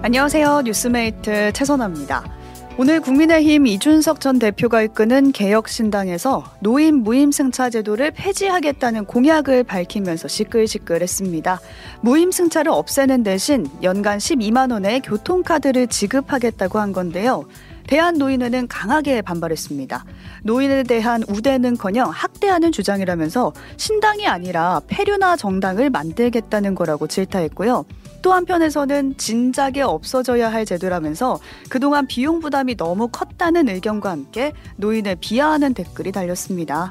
안녕하세요. 뉴스메이트 최선아입니다. 오늘 국민의힘 이준석 전 대표가 이끄는 개혁신당에서 노인 무임승차 제도를 폐지하겠다는 공약을 밝히면서 시끌시끌했습니다. 무임승차를 없애는 대신 연간 12만 원의 교통카드를 지급하겠다고 한 건데요. 대한노인회는 강하게 반발했습니다. 노인에 대한 우대는커녕 학대하는 주장이라면서 신당이 아니라 패륜아 정당을 만들겠다는 거라고 질타했고요. 또 한편에서는 진작에 없어져야 할 제도라면서 그동안 비용 부담이 너무 컸다는 의견과 함께 노인을 비하하는 댓글이 달렸습니다.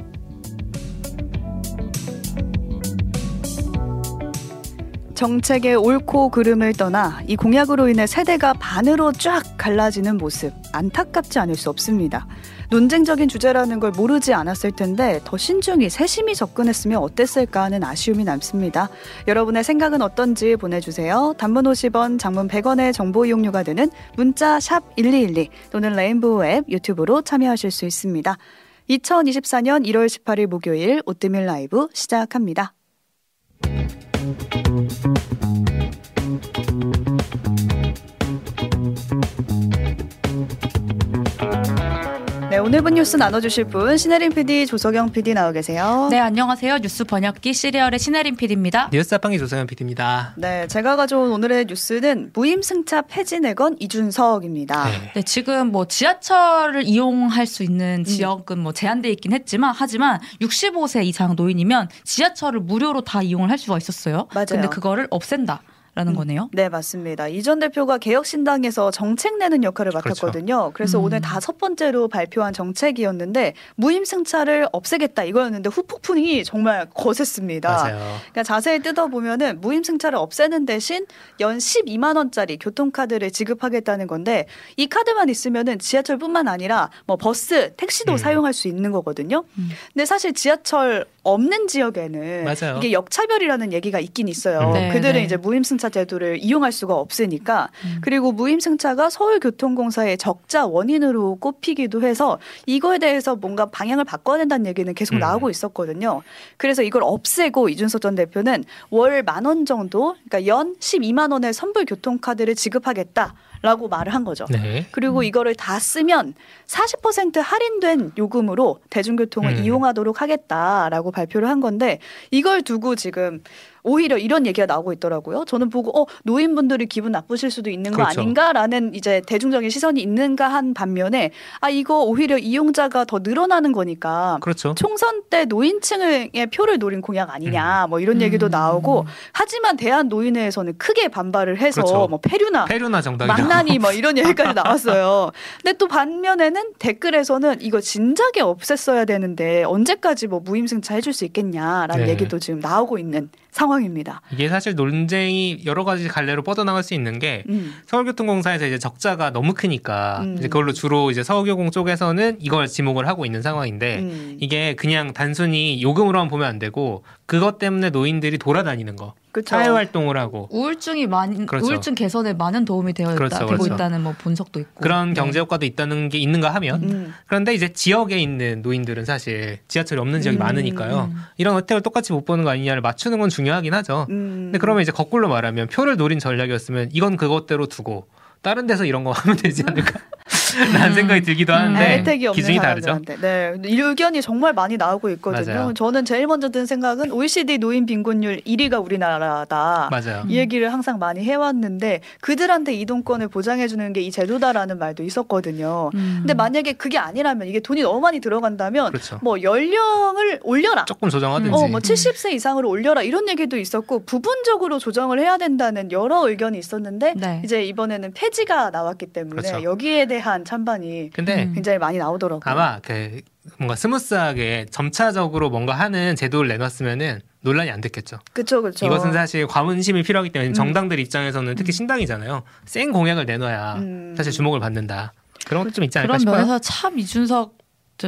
정책의 옳고 그름을 떠나 이 공약으로 인해 세대가 반으로 쫙 갈라지는 모습 안타깝지 않을 수 없습니다. 논쟁적인 주제라는 걸 모르지 않았을 텐데 더 신중히 세심히 접근했으면 어땠을까 하는 아쉬움이 남습니다. 여러분의 생각은 어떤지 보내주세요. 단문 50원, 장문 100원의 정보 이용료가 되는 문자 샵1212 또는 레인보우 앱 유튜브로 참여하실 수 있습니다. 2024년 1월 18일 목요일 오뜨밀 라이브 시작합니다. Thank you. 오늘 본 뉴스 나눠주실 분 신혜림 PD, 조석영 PD 나와 계세요. 네, 안녕하세요. 뉴스 번역기 시리얼의 신혜림 PD입니다. 뉴스아빵기 조석영 PD입니다. 네, 제가 가져온 오늘의 뉴스는 무임승차 폐지 내건 이준석입니다. 네. 네, 지금 뭐 지하철을 이용할 수 있는 음. 지역은 뭐 제한돼 있긴 했지만 하지만 65세 이상 노인이면 지하철을 무료로 다 이용을 할 수가 있었어요. 맞아요. 근데 그거를 없앤다. 라는 음. 거네요. 네, 맞습니다. 이 전 대표가 개혁신당에서 정책 내는 역할을 그렇죠. 맡았거든요. 그렇죠. 그래서 음. 오늘 다섯 번째로 발표한 정책이었는데 무임승차를 없애겠다 이거였는데 후폭풍이 정말 거셌습니다. 맞아요. 그러니까 자세히 뜯어보면은 무임승차를 없애는 대신 연 12만 원짜리 교통카드를 지급하겠다는 건데 이 카드만 있으면은 지하철뿐만 아니라 뭐 버스, 택시도 음. 사용할 수 있는 거거든요. 음. 근데 사실 지하철 없는 지역에는 맞아요. 이게 역차별이라는 얘기가 있긴 있어요. 네, 그들은 네. 이제 무임승차 제도를 이용할 수가 없으니까 음. 그리고 무임승차가 서울교통공사의 적자 원인으로 꼽히기도 해서 이거에 대해서 뭔가 방향을 바꿔야 된다는 얘기는 계속 음. 나오고 있었거든요. 그래서 이걸 없애고 이준석 전 대표는 월 만 원 정도, 그러니까 연 12만 원의 선불 교통카드를 지급하겠다. 라고 말을 한 거죠. 네. 그리고 음. 이거를 다 쓰면 40% 할인된 요금으로 대중교통을 음. 이용하도록 하겠다라고 발표를 한 건데 이걸 두고 지금 오히려 이런 얘기가 나오고 있더라고요. 저는 보고 어 노인분들이 기분 나쁘실 수도 있는 거 그렇죠. 아닌가라는 이제 대중적인 시선이 있는가 한 반면에 아 이거 오히려 이용자가 더 늘어나는 거니까 그렇죠. 총선 때 노인층의 표를 노린 공약 아니냐 음. 뭐 이런 얘기도 음. 나오고 하지만 대한 노인회에서는 크게 반발을 해서 그렇죠. 뭐 폐류나 폐류나 정당 만나니 뭐 이런 얘기까지 나왔어요. 근데 또 반면에는 댓글에서는 이거 진작에 없앴어야 되는데 언제까지 뭐 무임승차 해줄 수 있겠냐라는 네. 얘기도 지금 나오고 있는 상황 입니다. 이게 사실 논쟁이 여러 가지 갈래로 뻗어나갈 수 있는 게 음. 서울교통공사에서 이제 적자가 너무 크니까 음. 이제 그걸로 주로 이제 서울교공 쪽에서는 이걸 지목을 하고 있는 상황인데 음. 이게 그냥 단순히 요금으로만 보면 안 되고 그것 때문에 노인들이 돌아다니는 거. 그쵸. 사회 활동을 하고 우울증이 많이 그렇죠. 우울증 개선에 많은 도움이 되어 있다, 그렇죠, 되고 그렇죠. 있다는 뭐 분석도 있고 그런 네. 경제 효과도 있다는 게 있는가 하면 음. 그런데 이제 지역에 있는 노인들은 사실 지하철이 없는 지역이 음. 많으니까요 음. 이런 혜택을 똑같이 못 보는 거 아니냐를 맞추는 건 중요하긴 하죠. 음. 근데 그러면 이제 거꾸로 말하면 표를 노린 전략이었으면 이건 그것대로 두고 다른 데서 이런 거 하면 되지 않을까? 라는 생각이 들기도 음. 하는데 네, 혜택이 없는 기준이 다르죠. 네, 의견이 정말 많이 나오고 있거든요. 맞아요. 저는 제일 먼저 든 생각은 OECD 노인 빈곤율 1위가 우리나라다. 맞아요. 이 얘기를 항상 많이 해왔는데 그들한테 이동권을 보장해주는 게 이 제도다라는 말도 있었거든요. 음. 근데 만약에 그게 아니라면 이게 돈이 너무 많이 들어간다면 그렇죠. 뭐 연령을 올려라. 조금 조정하든지. 어, 뭐 70세 이상으로 올려라 이런 얘기도 있었고 부분적으로 조정을 해야 된다는 여러 의견이 있었는데 네. 이제 이번에는 폐지가 나왔기 때문에 그렇죠. 여기에 대한 찬반이 근데 음. 굉장히 많이 나오더라고요. 아마 그 뭔가 스무스하게 점차적으로 뭔가 하는 제도를 내놨으면은 논란이 안 됐겠죠. 그렇죠, 그렇죠. 이것은 사실 관심이 필요하기 때문에 음. 정당들 입장에서는 특히 음. 신당이잖아요. 센 공약을 내놔야 음. 사실 주목을 받는다. 그런 것 좀 있지 않을까 그런 싶어요. 면에서 참 이준석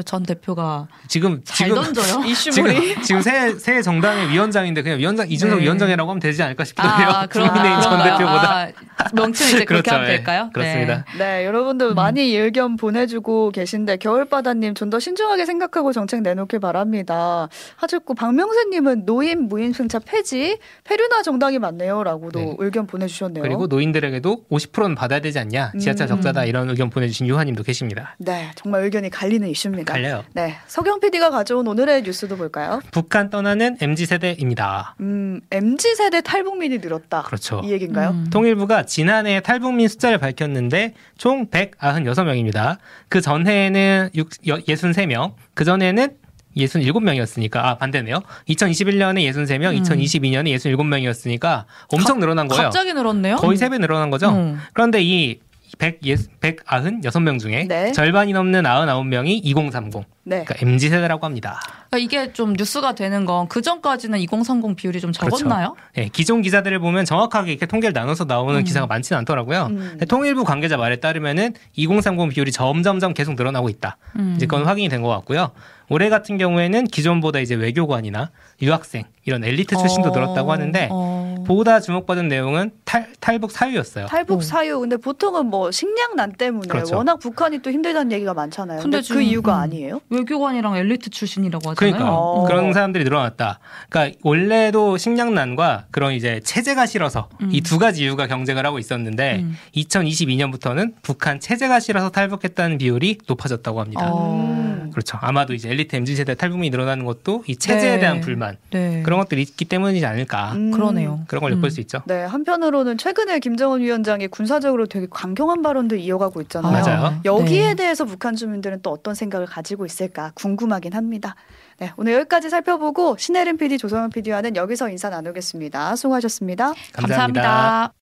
전 대표가 지금 잘 지금 던져요. 지금 지금 새, 새 정당의 위원장인데 그냥 위원장 이준석 네. 위원장이라고 하면 되지 않을까 싶기도 해요. 아, 국민의힘 전 대표보다. 아, 명칭을 이제 그렇게 그렇죠. 하면 예. 될까요? 그렇습니다. 네, 여러분들 음. 많이 의견 보내주고 계신데 겨울바다님 좀 더 신중하게 생각하고 정책 내놓길 바랍니다. 하셨고 박명세님은 노인 무임 승차 폐지 폐륜화 정당이 맞네요라고도 네. 의견 보내주셨네요. 그리고 노인들에게도 50%는 받아야 되지 않냐 지하철 음. 적자다 이런 의견 보내주신 유하님도 계십니다. 네, 정말 의견이 갈리는 이슈입니다. 갈려요. 네, 서경 PD가 가져온 오늘의 뉴스도 볼까요? 북한 떠나는 mz 세대입니다. 음, MZ 세대 탈북민이 늘었다. 그렇죠. 이 얘기인가요? 음. 통일부가 지난해 탈북민 숫자를 밝혔는데 총 196명입니다. 그 전해에는 63명, 그 전에는 67명이었으니까 아 반대네요. 2021년에 63명, 음. 2022년에 67명이었으니까 엄청 늘어난 거예요. 갑자기 늘었네요. 거의 3배 늘어난 거죠. 음. 그런데 이 100, 196명 중에 네. 절반이 넘는 99명이 2030. 네. 그러니까 MZ 세대라고 합니다. 그러니까 이게 좀 뉴스가 되는 건 그 전까지는 2030 비율이 좀 그렇죠. 적었나요? 네, 기존 기사들을 보면 정확하게 이렇게 통계를 나눠서 나오는 음. 기사가 많지는 않더라고요. 음. 통일부 관계자 말에 따르면은 2030 비율이 점점점 계속 늘어나고 있다. 음. 이제 그건 확인이 된 것 같고요. 올해 같은 경우에는 기존보다 이제 외교관이나 유학생 이런 엘리트 출신도 어, 늘었다고 하는데 어. 보다 주목받은 내용은 탈, 탈북 사유였어요. 탈북 오. 사유 근데 보통은 뭐 식량난 때문에 그렇죠. 워낙 북한이 또 힘들다는 얘기가 많잖아요. 근데, 근데 그 이유가 음. 아니에요? 외교관이랑 엘리트 출신이라고 하잖아요. 그러니까 어. 그런 사람들이 늘어났다. 그러니까 원래도 식량난과 그런 이제 체제가 싫어서 음. 이두 가지 이유가 경쟁을 하고 있었는데 음. 2022년부터는 북한 체제가 싫어서 탈북했다는 비율이 높아졌다고 합니다. 어. 그렇죠. 아마도 이제 엘리트 MZ 세대 탈북민이 늘어나는 것도 이 체제에 네. 대한 불만 네. 그런 것들이 있기 때문이지 않을까 음. 그러네요. 그런 걸 엿볼 음. 수 있죠. 네, 한편으로는 최근에 김정은 위원장이 군사적으로 되게 강경한 발언도 이어가고 있잖아요. 맞아요. 여기에 네. 대해서 북한 주민들은 또 어떤 생각을 가지고 있을까 궁금하긴 합니다. 네, 오늘 여기까지 살펴보고 신혜림 PD, 조성현 PD와는 여기서 인사 나누겠습니다. 수고하셨습니다. 감사합니다. 감사합니다.